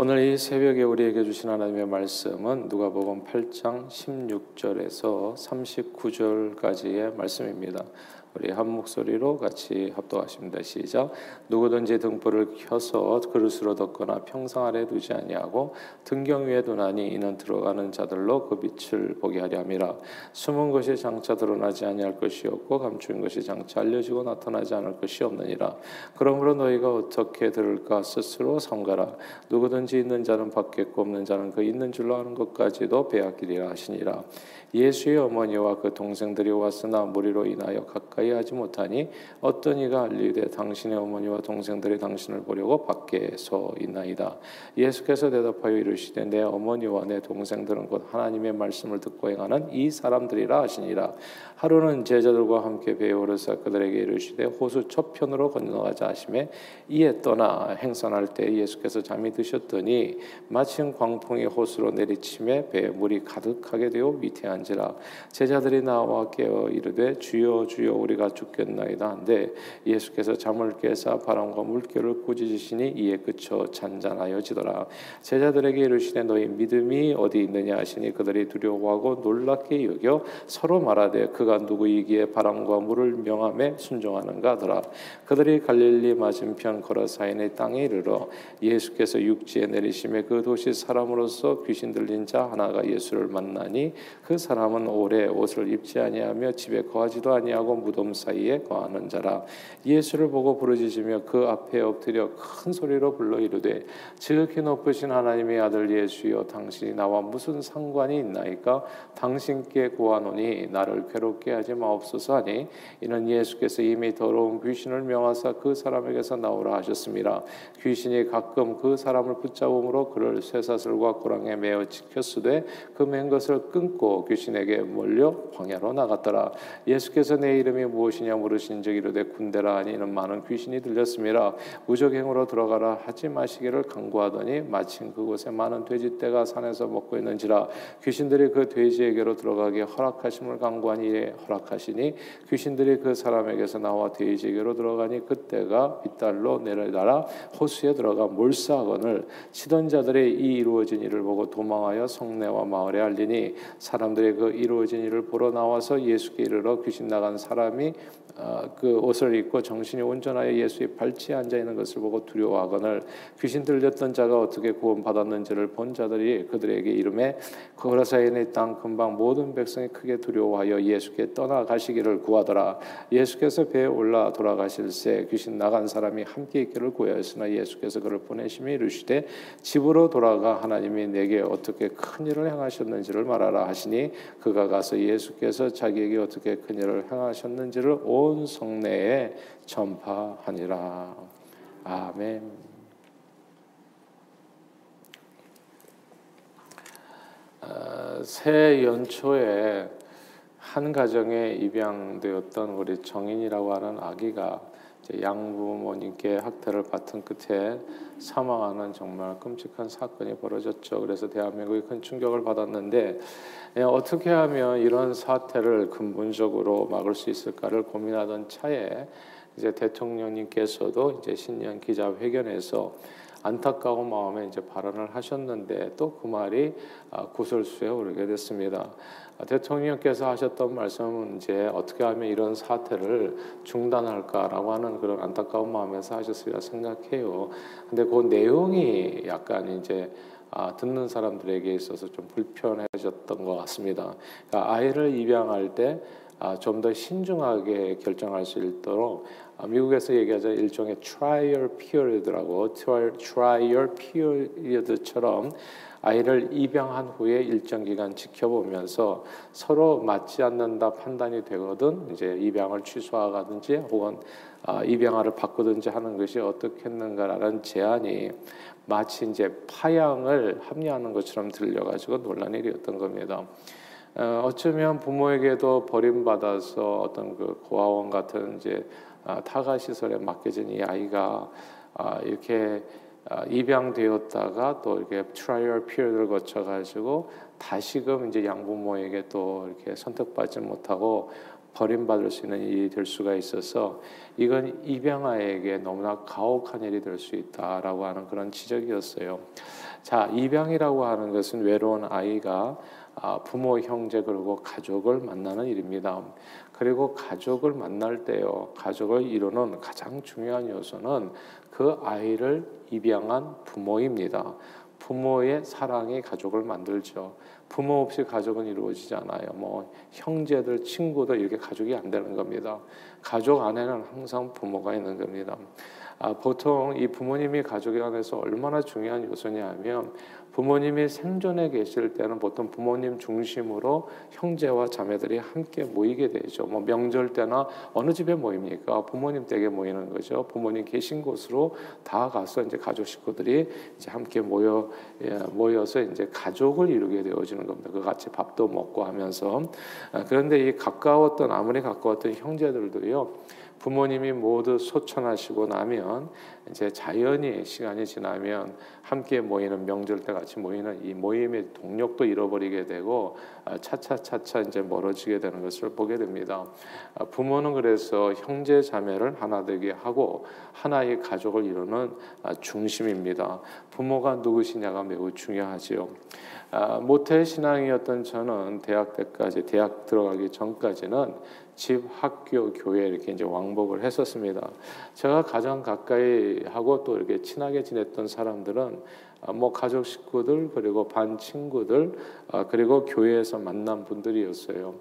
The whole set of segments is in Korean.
오늘 이 새벽에 우리에게 주신 하나님의 말씀은 누가복음 8장 16절에서 39절까지의 말씀입니다. 우리 한 목소리로 같이 합독하십니다. 시작. 누구든지 등불을 켜서 그릇으로 덮거나 평상 아래 두지 아니하고 등경 위에 두나니 이는 들어가는 자들로 그 빛을 보게 하려 함이라. 숨은 것이 장차 드러나지 아니할 것이 없고 감추인 것이 장차 알려지고 나타나지 않을 것이 없느니라. 그러므로 너희가 어떻게 들을까 스스로 삼가라. 누구든지 있는 자는 받겠고 없는 자는 그 있는 줄로 아는 것까지도 배앗기리라 하시니라. 예수의 어머니와 그 동생들이 왔으나 무리로 인하여 가까이 하지 못하니 어떤 이가 알리되 당신의 어머니와 동생들이 당신을 보려고 밖에 서 있나이다. 예수께서 대답하여 이르시되 내 어머니와 내 동생들은 곧 하나님의 말씀을 듣고 행하는 이 사람들이라 하시니라. 하루는 제자들과 함께 배에 오르사 그들에게 이르시되 호수 저편으로 건너가자 하심에 이에 떠나 행선할 때 예수께서 잠이 드셨더니 마침 광풍이 호수로 내리침에 배에 물이 가득하게 되어 위태한 앉으라 제자들이 나와 깨어 이르되 주여 주여 우리 가 죽겠나이다. 한데 예수께서 잠을 깨사 바람과 물결을 꾸짖으시니 이에 그쳐 잔잔하여지더라. 제자들에게 이르시되 너희 믿음이 어디 있느냐 하시니 그들이 두려워하고 놀랍게 여겨 서로 말하되 그가 누구이기에 바람과 물을 명함에 순종하는가 하더라. 그들이 갈릴리 맞은편 거라사인의 땅에 이르러 예수께서 육지에 내리심에 그 도시 사람으로서 귀신 들린 자 하나가 예수를 만나니 그 사람은 오래 옷을 입지 아니하며 집에 거하지도 아니하고 무덤 사이에 거하는 자라. 예수를 보고 부르짖으며 그 앞에 엎드려 큰 소리로 불러 이르되 지극히 높으신 하나님의 아들 예수여 당신이 나와 무슨 상관이 있나이까? 당신께 구하노니 나를 괴롭게 하지 마옵소서 하니 이는 예수께서 이미 더러운 귀신을 명하사 그 사람에게서 나오라 하셨습니다. 귀신이 가끔 그 사람을 붙잡음으로 그를 쇠사슬과 고랑에 매어 지켰으되 그 맨 것을 끊고 귀신에게 몰려 광야로 나갔더라. 예수께서 내 이름이 무엇이냐 물으신즉 이르되 군대라 하니 이는 많은 귀신이 들렸습니다. 무적 행으로 들어가라 하지 마시기를 강구하더니 마침 그곳에 많은 돼지떼가 산에서 먹고 있는지라 귀신들이 그 돼지에게로 들어가게 허락하심을 강구하니 이에 허락하시니 귀신들이 그 사람에게서 나와 돼지에게로 들어가니 그때가 빗달로 내려달아 호수에 들어가 몰사하거늘 치던 자들의 이 이루어진 일을 보고 도망하여 성내와 마을에 알리니 사람들의 그 이루어진 일을 보러 나와서 예수께 이르러 귀신 나간 사람이 어, 그 옷을 입고 정신이 온전하여 예수의 발치에 앉아 있는 것을 보고 두려워하거늘 귀신 들렸던 자가 어떻게 구원 받았는지를 본 자들이 그들에게 이름에 거라사인의 땅 근방 모든 백성이 크게 두려워하여 예수께 떠나가시기를 구하더라. 예수께서 배에 올라 돌아가실새 귀신 나간 사람이 함께 있기를 구하였으나 예수께서 그를 보내심이 이르시되 집으로 돌아가 하나님이 내게 어떻게 큰 일을 행하셨는지를 말하라 하시니 그가 가서 예수께서 자기에게 어떻게 큰 일을 행하셨는지를 온온 성내에 전파하니라. 아멘. 어, 새 연초에 한 가정에 입양되었던 우리 정인이라고 하는 아기가 양부모님께 학대를 받은 끝에 사망하는 정말 끔찍한 사건이 벌어졌죠. 그래서 대한민국이 큰 충격을 받았는데 예, 어떻게 하면 이런 사태를 근본적으로 막을 수 있을까를 고민하던 차에 이제 대통령님께서도 이제 신년 기자회견에서 안타까운 마음에 이제 발언을 하셨는데 또 그 말이 아, 구설수에 오르게 됐습니다. 아, 대통령께서 하셨던 말씀은 이제 어떻게 하면 이런 사태를 중단할까라고 하는 그런 안타까운 마음에서 하셨으리라 생각해요. 근데 그 내용이 약간 이제 아, 듣는 사람들에게 있어서 좀 불편해졌던 것 같습니다. 그러니까 아이를 입양할 때 아, 좀 더 신중하게 결정할 수 있도록 아, 미국에서 얘기하자 일종의 trial period라고 trial period처럼 아이를 입양한 후에 일정 기간 지켜보면서 서로 맞지 않는다 판단이 되거든 이제 입양을 취소하든지 혹은 아, 입양아를 바꾸든지 하는 것이 어떻겠는가라는 제안이 마치 이제 파양을 합리하는 것처럼 들려가지고 논란이 일었던 겁니다. 어, 어쩌면 부모에게도 버림받아서 어떤 그 고아원 같은 이제 아, 탁아 시설에 맡겨진 이 아이가 아, 이렇게 아, 입양되었다가 또 이렇게 trial period를 거쳐 가지고 다시금 이제 양부모에게 또 이렇게 선택받지 못하고 버림받을 수 있는 일이 될 수가 있어서 이건 입양아에게 너무나 가혹한 일이 될 수 있다라고 하는 그런 지적이었어요. 자, 입양이라고 하는 것은 외로운 아이가 아, 부모, 형제 그리고 가족을 만나는 일입니다. 그리고 가족을 만날 때요, 가족을 이루는 가장 중요한 요소는 그 아이를 입양한 부모입니다. 부모의 사랑이 가족을 만들죠. 부모 없이 가족은 이루어지지 않아요. 뭐 형제들, 친구들 이렇게 가족이 안 되는 겁니다. 가족 안에는 항상 부모가 있는 겁니다. 아, 보통 이 부모님이 가족 안에서 얼마나 중요한 요소냐면 부모님이 생존해 계실 때는 보통 부모님 중심으로 형제와 자매들이 함께 모이게 되죠. 뭐 명절 때나 어느 집에 모입니까? 부모님 댁에 모이는 거죠. 부모님 계신 곳으로 다 가서 이제 가족 식구들이 이제 함께 모여 예, 모여서 이제 가족을 이루게 되어지는 겁니다. 그 같이 밥도 먹고 하면서 아, 그런데 이 가까웠던 아무리 가까웠던 형제들도요. 부모님이 모두 소천하시고 나면 이제 자연히 시간이 지나면 함께 모이는 명절 때 같이 모이는 이 모임의 동력도 잃어버리게 되고 아, 차차차차 이제 멀어지게 되는 것을 보게 됩니다. 아, 부모는 그래서 형제 자매를 하나 되게 하고 하나의 가족을 이루는 아, 중심입니다. 부모가 누구시냐가 매우 중요하지요. 모태 신앙이었던 저는 대학 때까지 대학 들어가기 전까지는 집, 학교, 교회 이렇게 이제 왕복을 했었습니다. 제가 가장 가까이 하고 또 이렇게 친하게 지냈던 사람들은 아, 뭐 가족 식구들 그리고 반 친구들 아, 그리고 교회에서 만난 분들이었어요.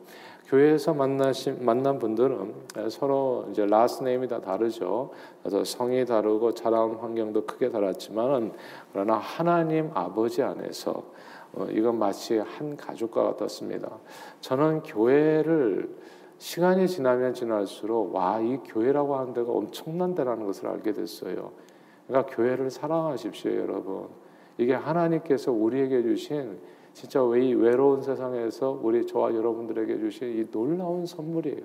교회에서 만나신 만난 분들은 서로 이제 last name이 다 다르죠. 그래서 성이 다르고 자라온 환경도 크게 달랐지만은 그러나 하나님 아버지 안에서 어, 이건 마치 한 가족과 같았습니다. 저는 교회를 시간이 지나면 지날수록 와 이 교회라고 하는 데가 엄청난 데라는 것을 알게 됐어요. 그러니까 교회를 사랑하십시오, 여러분. 이게 하나님께서 우리에게 주신 진짜 이 외로운 세상에서 우리 저와 여러분들에게 주신 이 놀라운 선물이에요.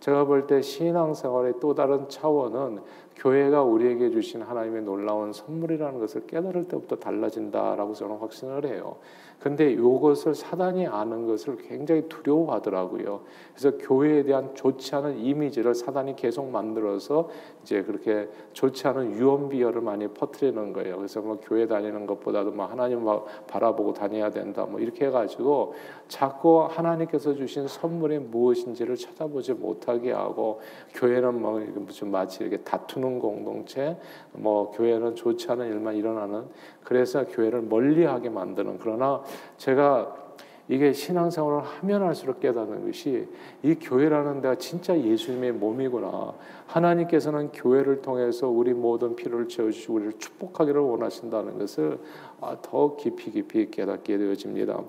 제가 볼 때 신앙생활의 또 다른 차원은 교회가 우리에게 주신 하나님의 놀라운 선물이라는 것을 깨달을 때부터 달라진다라고 저는 확신을 해요. 근데 이것을 사단이 아는 것을 굉장히 두려워하더라고요. 그래서 교회에 대한 좋지 않은 이미지를 사단이 계속 만들어서 이제 그렇게 좋지 않은 유언 비어를 많이 퍼뜨리는 거예요. 그래서 뭐 교회 다니는 것보다도 뭐 하나님 바라보고 다녀야 된다. 뭐 이렇게 해가지고 자꾸 하나님께서 주신 선물이 무엇인지를 찾아보지 못하게 하고 교회는 뭐 무슨 마치 이렇게 다투는 공동체, 뭐 교회는 좋지 않은 일만 일어나는 그래서 교회를 멀리하게 만드는 그러나 제가 이게 신앙생활을 하면 할수록 깨닫는 것이 이 교회라는 데가 진짜 예수님의 몸이구나. 하나님께서는 교회를 통해서 우리 모든 필요를 채워주시고 우리를 축복하기를 원하신다는 것을 아, 더 깊이 깊이 깨닫게 되어집니다.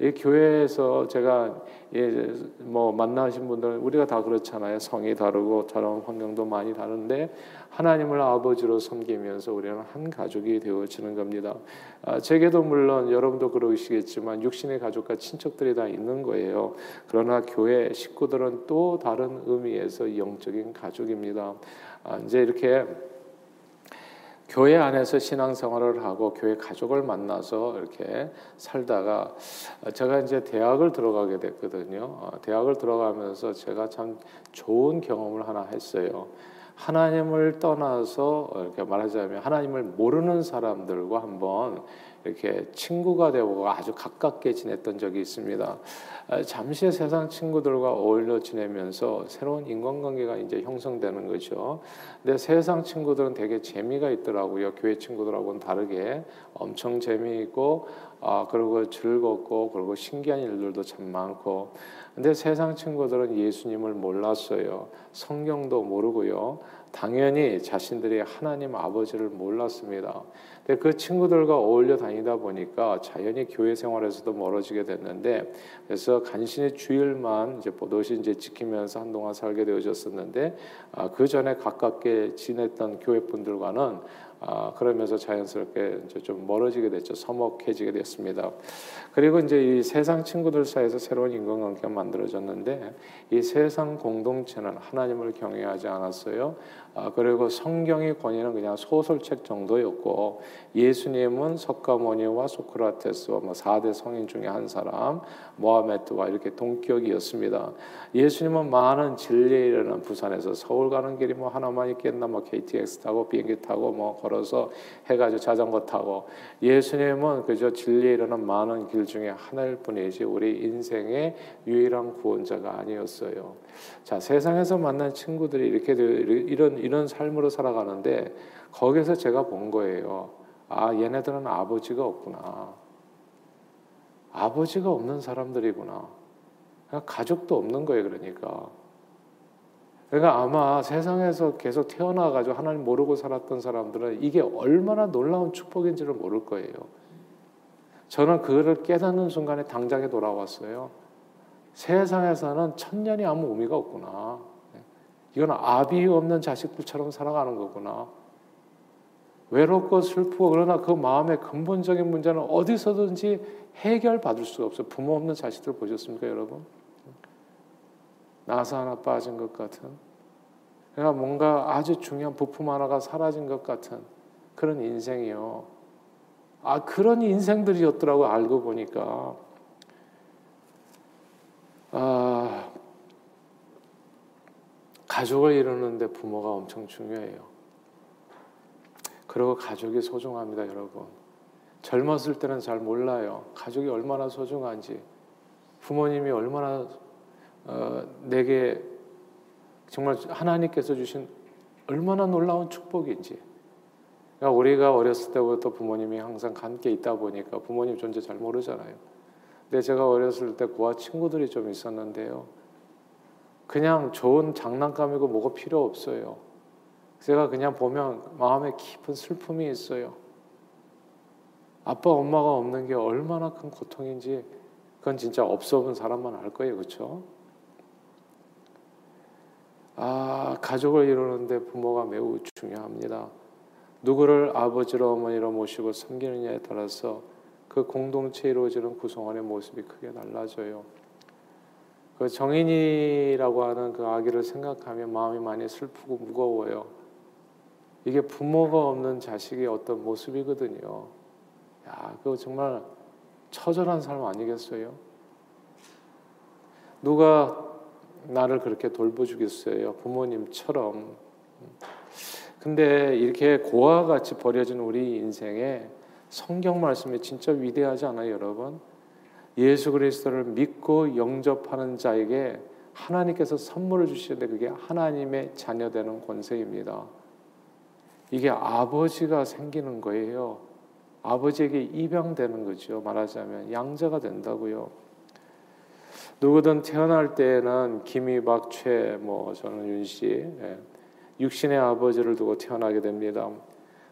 이 교회에서 제가 예, 뭐 만나신 분들 우리가 다 그렇잖아요. 성이 다르고 저런 환경도 많이 다른데 하나님을 아버지로 섬기면서 우리는 한 가족이 되어지는 겁니다. 아, 제게도 물론 여러분도 그러시겠지만 육신의 가족과 친척들이 다 있는 거예요. 그러나 교회 식구들은 또 다른 의미에서 영적인 가족입니다. 아, 이제 이렇게 교회 안에서 신앙생활을 하고 교회 가족을 만나서 이렇게 살다가 제가 이제 대학을 들어가게 됐거든요. 어, 대학을 들어가면서 제가 참 좋은 경험을 하나 했어요. 하나님을 떠나서 이렇게 말하자면 하나님을 모르는 사람들과 한번 이렇게 친구가 되고 아주 가깝게 지냈던 적이 있습니다. 아, 잠시 세상 친구들과 어울려 지내면서 새로운 인간관계가 이제 형성되는 거죠. 근데 세상 친구들은 되게 재미가 있더라고요. 교회 친구들하고는 다르게 엄청 재미있고 아 그리고 즐겁고 그리고 신기한 일들도 참 많고. 근데 세상 친구들은 예수님을 몰랐어요. 성경도 모르고요. 당연히 자신들이 하나님 아버지를 몰랐습니다. 근데 그 친구들과 어울려 다니다 보니까 자연히 교회 생활에서도 멀어지게 됐는데 그래서 간신히 주일만 이제 보도시 이제 지키면서 한동안 살게 되어졌었는데 아, 그 전에 가깝게 지냈던 교회 분들과는 아, 그러면서 자연스럽게 이제 좀 멀어지게 됐죠. 서먹해지게 됐습니다. 그리고 이제 이 세상 친구들 사이에서 새로운 인간관계가 만들어졌는데 이 세상 공동체는 하나님을 경외하지 않았어요. 아, 그리고 성경의 권위는 그냥 소설책 정도였고 예수님은 석가모니와 소크라테스와 뭐 4대 성인 중에 한 사람 모하메트와 이렇게 동격이었습니다. 예수님은 많은 진리에 이르는 부산에서 서울 가는 길이 뭐 하나만 있겠나 뭐 KTX 타고 비행기 타고 뭐 걸어서 해가지고 자전거 타고 예수님은 그저 진리에 이르는 많은 길 중에 하나일 뿐이지 우리 인생의 유일한 구원자가 아니었어요. 자 세상에서 만난 친구들이 이렇게 이런 이런 삶으로 살아가는데 거기서 제가 본 거예요. 아 얘네들은 아버지가 없구나. 아버지가 없는 사람들이구나. 그러니까 가족도 없는 거예요. 그러니까. 그러니까 아마 세상에서 계속 태어나가지고 하나님 모르고 살았던 사람들은 이게 얼마나 놀라운 축복인지를 모를 거예요. 저는 그거를 깨닫는 순간에 당장에 돌아왔어요. 세상에서는 천년이 아무 의미가 없구나. 이건 아비 없는 자식들처럼 살아가는 거구나. 외롭고 슬프고 그러나 그 마음의 근본적인 문제는 어디서든지 해결받을 수가 없어요. 부모 없는 자식들 보셨습니까, 여러분? 나사 하나 빠진 것 같은. 그러니까 뭔가 아주 중요한 부품 하나가 사라진 것 같은 그런 인생이요. 아 그런 인생들이었더라고 알고 보니까 아 가족을 이루는데 부모가 엄청 중요해요. 그리고 가족이 소중합니다, 여러분. 젊었을 때는 잘 몰라요. 가족이 얼마나 소중한지, 부모님이 얼마나 어, 내게 정말 하나님께서 주신 얼마나 놀라운 축복인지. 그러니까 우리가 어렸을 때부터 부모님이 항상 함께 있다 보니까 부모님 존재 잘 모르잖아요. 근데 제가 어렸을 때 고아 친구들이 좀 있었는데요. 그냥 좋은 장난감이고 뭐가 필요 없어요. 제가 그냥 보면 마음에 깊은 슬픔이 있어요. 아빠 엄마가 없는 게 얼마나 큰 고통인지 그건 진짜 없어 본 사람만 알 거예요. 그렇죠? 아, 가족을 이루는데 부모가 매우 중요합니다. 누구를 아버지로 어머니로 모시고 섬기느냐에 따라서 그 공동체 이루어지는 구성원의 모습이 크게 달라져요. 그 정인이라고 하는 그 아기를 생각하면 마음이 많이 슬프고 무거워요. 이게 부모가 없는 자식의 어떤 모습이거든요. 야, 그거 정말 처절한 삶 아니겠어요? 누가 나를 그렇게 돌보주겠어요. 부모님처럼. 근데 이렇게 고아 같이 버려진 우리 인생에 성경 말씀이 진짜 위대하지 않아요, 여러분? 예수 그리스도를 믿고 영접하는 자에게 하나님께서 선물을 주시는데 그게 하나님의 자녀 되는 권세입니다. 이게 아버지가 생기는 거예요. 아버지에게 입양되는 거죠. 말하자면 양자가 된다고요. 누구든 태어날 때에는 김이 박 최 뭐 저는 윤씨 예, 육신의 아버지를 두고 태어나게 됩니다.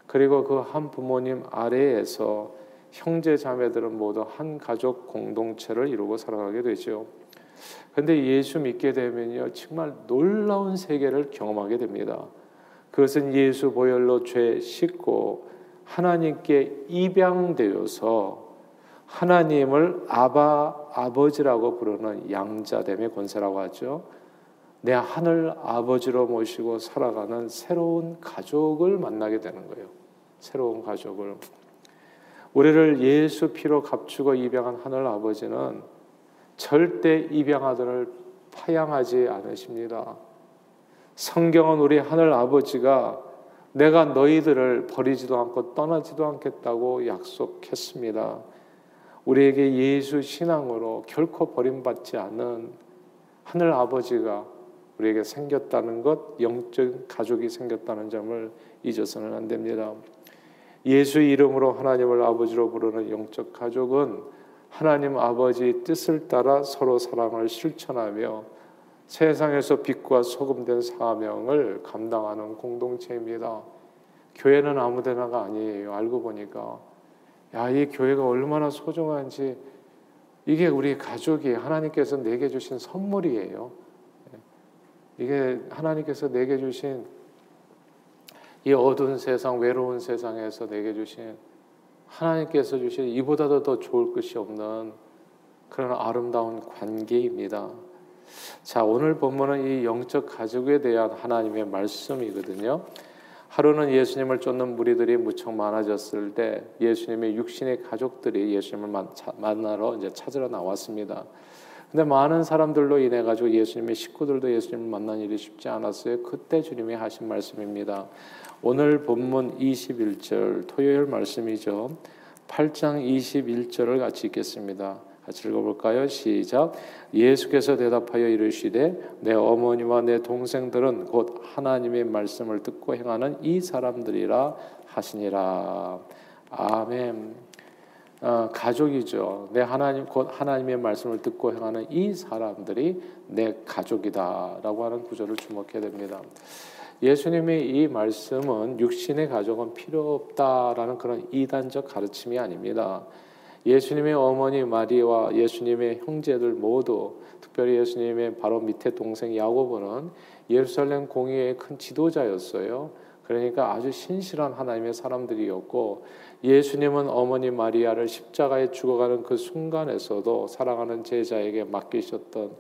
그리고 그 한 부모님 아래에서 형제 자매들은 모두 한 가족 공동체를 이루고 살아가게 되죠. 근데 예수 믿게 되면요 정말 놀라운 세계를 경험하게 됩니다. 그것은 예수 보혈로 죄 씻고 하나님께 입양되어서 하나님을 아바 아버지라고 부르는 양자됨의 권세라고 하죠. 내 하늘 아버지로 모시고 살아가는 새로운 가족을 만나게 되는 거예요. 새로운 가족을 우리를 예수 피로 값주고 입양한 하늘 아버지는 절대 입양 아들을 파양하지 않으십니다. 성경은 우리 하늘 아버지가 내가 너희들을 버리지도 않고 떠나지도 않겠다고 약속했습니다. 우리에게 예수 신앙으로 결코 버림받지 않은 하늘 아버지가 우리에게 생겼다는 것, 영적 가족이 생겼다는 점을 잊어서는 안 됩니다. 예수 이름으로 하나님을 아버지로 부르는 영적 가족은 하나님 아버지 뜻을 따라 서로 사랑을 실천하며 세상에서 빛과 소금 된 사명을 감당하는 공동체입니다. 교회는 아무 데나가 아니에요. 알고 보니까 야, 이 교회가 얼마나 소중한지 이게 우리 가족이 하나님께서 내게 주신 선물이에요. 이게 하나님께서 내게 주신 이 어두운 세상, 외로운 세상에서 내게 주신 하나님께서 주신 이보다도 더 좋을 것이 없는 그런 아름다운 관계입니다. 자, 오늘 본문은 이 영적 가족에 대한 하나님의 말씀이거든요. 하루는 예수님을 쫓는 무리들이 무척 많아졌을 때 예수님의 육신의 가족들이 예수님을 만나러 이제 찾으러 나왔습니다. 근데 많은 사람들로 인해 가지고 예수님의 식구들도 예수님을 만난 일이 쉽지 않았어요. 그때 주님이 하신 말씀입니다. 오늘 본문 21절 토요일 말씀이죠. 8장 21절을 같이 읽겠습니다. 같이 읽어볼까요? 시작. 예수께서 대답하여 이르시되 내 어머니와 내 동생들은 곧 하나님의 말씀을 듣고 행하는 이 사람들이라 하시니라. 아멘. 어, 가족이죠. 내 하나님 곧 하나님의 말씀을 듣고 행하는 이 사람들이 내 가족이다라고 하는 구절을 주목해야 됩니다. 예수님의 이 말씀은 육신의 가족은 필요 없다라는 그런 이단적 가르침이 아닙니다. 예수님의 어머니 마리와 예수님의 형제들 모두 특별히 예수님의 바로 밑에 동생 야고보는 예루살렘 공의의 큰 지도자였어요. 그러니까 아주 신실한 하나님의 사람들이었고 예수님은 어머니 마리아를 십자가에 죽어가는 그 순간에서도 사랑하는 제자에게 맡기셨던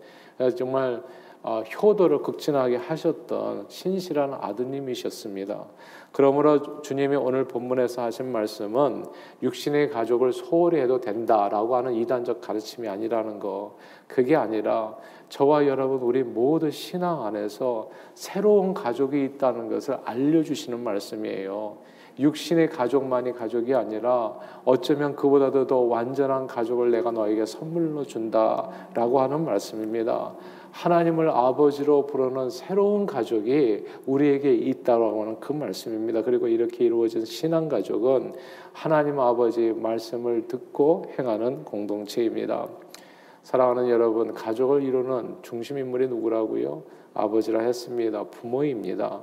정말 어, 효도를 극진하게 하셨던 신실한 아드님이셨습니다. 그러므로 주님이 오늘 본문에서 하신 말씀은 육신의 가족을 소홀히 해도 된다라고 하는 이단적 가르침이 아니라는 거. 그게 아니라 저와 여러분 우리 모두 신앙 안에서 새로운 가족이 있다는 것을 알려주시는 말씀이에요. 육신의 가족만이 가족이 아니라 어쩌면 그보다도 더 완전한 가족을 내가 너에게 선물로 준다라고 하는 말씀입니다. 하나님을 아버지로 부르는 새로운 가족이 우리에게 있다라고 하는 그 말씀입니다. 그리고 이렇게 이루어진 신앙 가족은 하나님 아버지 말씀을 듣고 행하는 공동체입니다. 사랑하는 여러분, 가족을 이루는 중심 인물이 누구라고요? 아버지라 했습니다. 부모입니다.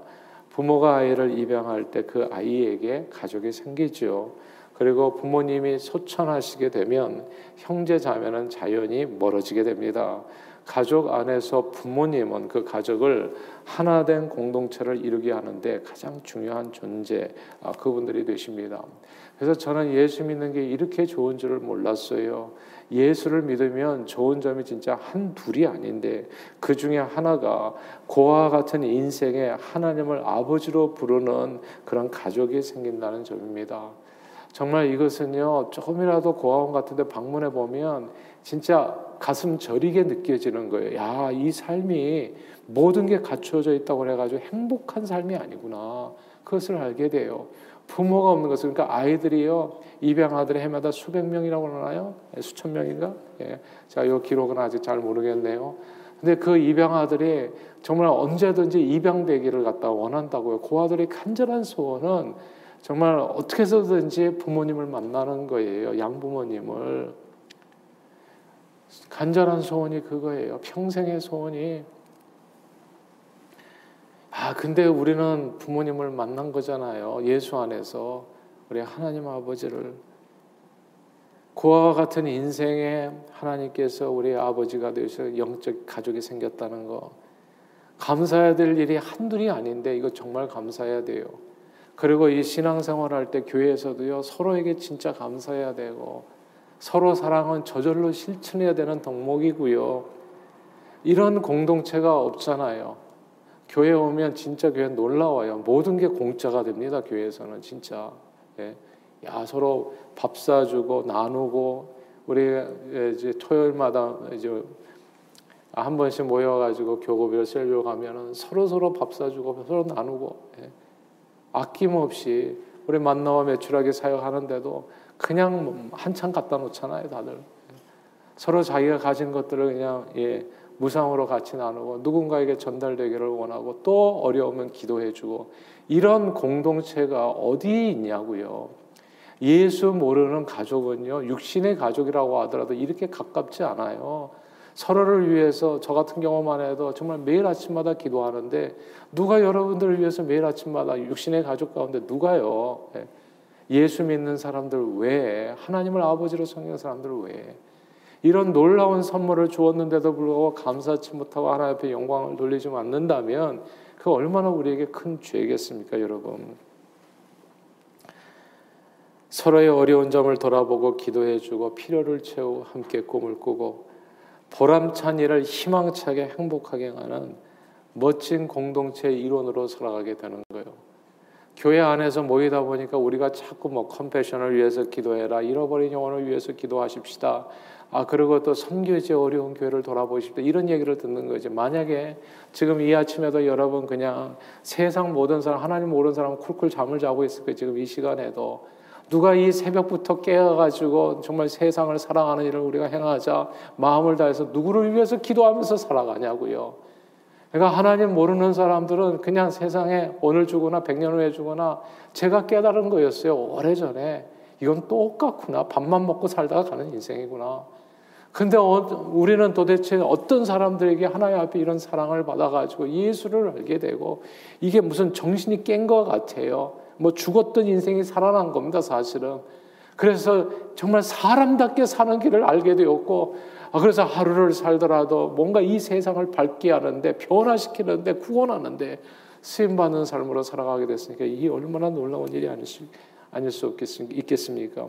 부모가 아이를 입양할 때 그 아이에게 가족이 생기죠. 그리고 부모님이 소천하시게 되면 형제 자매는 자연히 멀어지게 됩니다. 가족 안에서 부모님은 그 가족을 하나된 공동체를 이루게 하는데 가장 중요한 존재 아, 그분들이 되십니다. 그래서 저는 예수 믿는 게 이렇게 좋은 줄을 몰랐어요. 예수를 믿으면 좋은 점이 진짜 한 둘이 아닌데 그 중에 하나가 고와 같은 인생에 하나님을 아버지로 부르는 그런 가족이 생긴다는 점입니다. 정말 이것은요 조금이라도 고아원 같은 데 방문해 보면 진짜 가슴 저리게 느껴지는 거예요. 야, 이 삶이 모든 게 갖추어져 있다고 그래가지고 행복한 삶이 아니구나. 그것을 알게 돼요. 부모가 없는 것은 그러니까 아이들이요 입양아들이 해마다 수백 명이라고 하나요? 예, 수천 명인가? 예. 자, 이 기록은 아직 잘 모르겠네요. 근데 그 입양아들이 정말 언제든지 입양되기를 갖다 원한다고요. 그 아들의 간절한 소원은 정말 어떻게 해서든지 부모님을 만나는 거예요. 양부모님을. 간절한 소원이 그거예요. 평생의 소원이. 아, 근데 우리는 부모님을 만난 거잖아요. 예수 안에서. 우리 하나님 아버지를. 그와 같은 인생에 하나님께서 우리 아버지가 되셔 영적 가족이 생겼다는 거. 감사해야 될 일이 한둘이 아닌데 이거 정말 감사해야 돼요. 그리고 이 신앙생활 할때 교회에서도요 서로에게 진짜 감사해야 되고 서로 사랑은 저절로 실천해야 되는 덕목이고요. 이런 공동체가 없잖아요. 교회 오면 진짜 교회 놀라워요. 모든 게 공짜가 됩니다. 교회에서는 진짜. 예. 야 서로 밥 사주고 나누고 우리 이제 토요일마다 이제 한 번씩 모여가지고 교구별 셀교 가면은 서로 서로 밥 사주고 서로 나누고 예. 아낌없이 우리 만나와 매출하게 사역하는데도 그냥 한참 갖다 놓잖아요, 다들. 서로 자기가 가진 것들을 그냥 예, 무상으로 같이 나누고 누군가에게 전달되기를 원하고 또 어려우면 기도해주고 이런 공동체가 어디 있냐고요. 예수 모르는 가족은요, 육신의 가족이라고 하더라도 이렇게 가깝지 않아요. 서로를 위해서 저 같은 경우만 해도 정말 매일 아침마다 기도하는데 누가 여러분들을 위해서 매일 아침마다 육신의 가족 가운데 누가요? 예. 예수 믿는 사람들 외에 하나님을 아버지로 섬기는 사람들 외에 이런 놀라운 선물을 주었는데도 불구하고 감사치 못하고 하나님 앞에 영광을 돌리지 않는다면 그 얼마나 우리에게 큰 죄겠습니까, 여러분? 서로의 어려운 점을 돌아보고 기도해주고 필요를 채우고 함께 꿈을 꾸고 보람찬 일을 희망차게 행복하게 하는 멋진 공동체의 일원으로 살아가게 되는 거예요. 교회 안에서 모이다 보니까 우리가 자꾸 뭐 컴패션을 위해서 기도해라, 잃어버린 영혼을 위해서 기도하십시다. 아 그리고 또 선교지 어려운 교회를 돌아보십시다. 이런 얘기를 듣는 거지. 만약에 지금 이 아침에도 여러분 그냥 세상 모든 사람 하나님 모르는 사람 쿨쿨 잠을 자고 있을 거예요. 지금 이 시간에도 누가 이 새벽부터 깨어가지고 정말 세상을 사랑하는 일을 우리가 행하자 마음을 다해서 누구를 위해서 기도하면서 살아가냐고요. 그러니까 하나님 모르는 사람들은 그냥 세상에 오늘 주거나 백년 후에 주거나 제가 깨달은 거였어요. 오래전에. 이건 똑같구나. 밥만 먹고 살다가 가는 인생이구나. 근데 어, 우리는 도대체 어떤 사람들에게 하나님 앞에 이런 사랑을 받아가지고 예수를 알게 되고 이게 무슨 정신이 깬 것 같아요. 뭐 죽었던 인생이 살아난 겁니다, 사실은. 그래서 정말 사람답게 사는 길을 알게 되었고 아, 그래서 하루를 살더라도 뭔가 이 세상을 밝게 하는데 변화시키는데 구원하는데 쓰임 받는 삶으로 살아가게 됐으니까 이게 얼마나 놀라운 일이 아닐 수, 아닐 수 있겠습니까?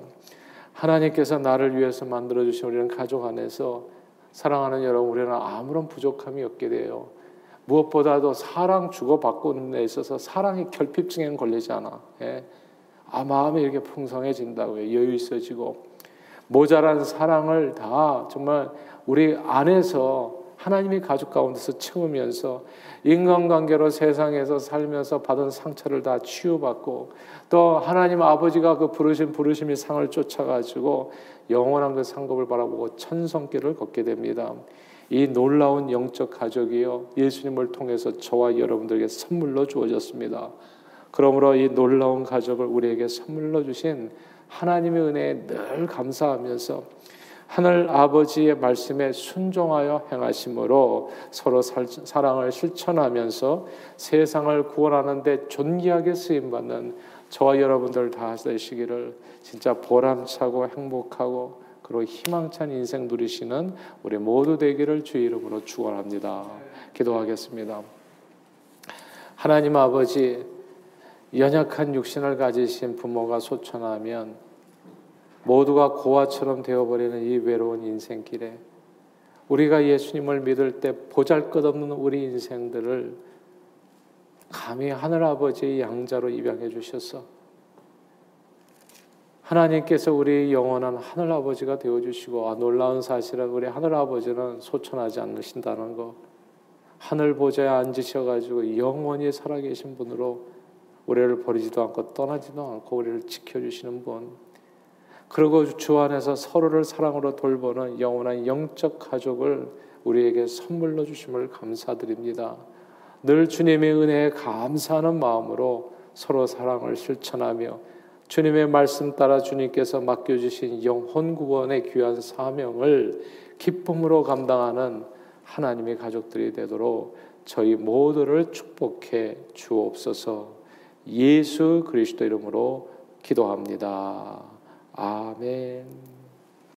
하나님께서 나를 위해서 만들어 주신 우리는 가족 안에서 사랑하는 여러분 우리는 아무런 부족함이 없게 돼요. 무엇보다도 사랑 주고 받고는 데 있어서 사랑이 결핍증에 걸리지 않아. 예. 아 마음이 이렇게 풍성해진다고요. 여유 있어지고 모자란 사랑을 다 정말 우리 안에서 하나님이 가족 가운데서 채우면서 인간관계로 세상에서 살면서 받은 상처를 다 치유받고 또 하나님 아버지가 그 부르신 부르심이 상을 쫓아가지고 영원한 그 상급을 바라보고 천성길을 걷게 됩니다. 이 놀라운 영적 가족이요 예수님을 통해서 저와 여러분들에게 선물로 주어졌습니다. 그러므로 이 놀라운 가족을 우리에게 선물로 주신 하나님의 은혜에 늘 감사하면서 하늘 아버지의 말씀에 순종하여 행하심으로 서로 살, 사랑을 실천하면서 세상을 구원하는데 존귀하게 쓰임 받는 저와 여러분들 다 되시기를 진짜 보람차고 행복하고 그리고 희망찬 인생 누리시는 우리 모두 되기를 주 이름으로 축원합니다. 기도하겠습니다. 하나님 아버지 연약한 육신을 가지신 부모가 소천하면 모두가 고아처럼 되어버리는 이 외로운 인생길에 우리가 예수님을 믿을 때 보잘 것 없는 우리 인생들을 감히 하늘 아버지의 양자로 입양해 주셔서 하나님께서 우리 영원한 하늘 아버지가 되어 주시고 아, 놀라운 사실은 우리 하늘 아버지는 소천하지 않으신다는 거 하늘 보좌에 앉으셔 가지고 영원히 살아 계신 분으로 우리를 버리지도 않고 떠나지도 않고 우리를 지켜 주시는 분. 그리고 주 안에서 서로를 사랑으로 돌보는 영원한 영적 가족을 우리에게 선물로 주심을 감사드립니다. 늘 주님의 은혜에 감사하는 마음으로 서로 사랑을 실천하며 주님의 말씀 따라 주님께서 맡겨주신 영혼 구원의 귀한 사명을 기쁨으로 감당하는 하나님의 가족들이 되도록 저희 모두를 축복해 주옵소서. 예수 그리스도 이름으로 기도합니다. 아멘.